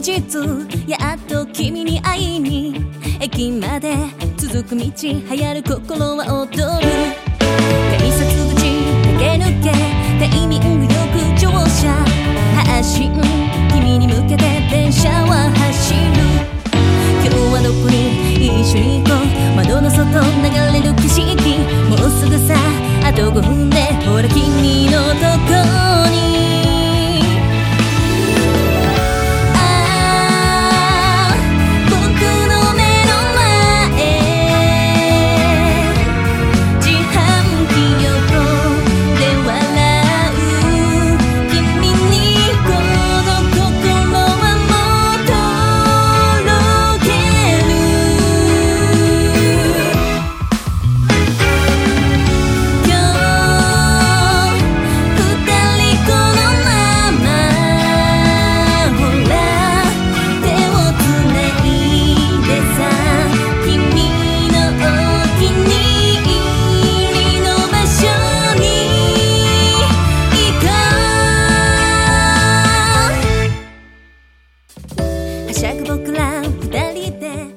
日やっと君に会いに駅まで続く道流行る心は踊る。改札口駆け抜けタイミングよく乗車。発進君に向けて電車は走る。今日はどこに一緒に行こう。窓の外流れる景色。もうすぐさあと5分でほら君し僕ら二人で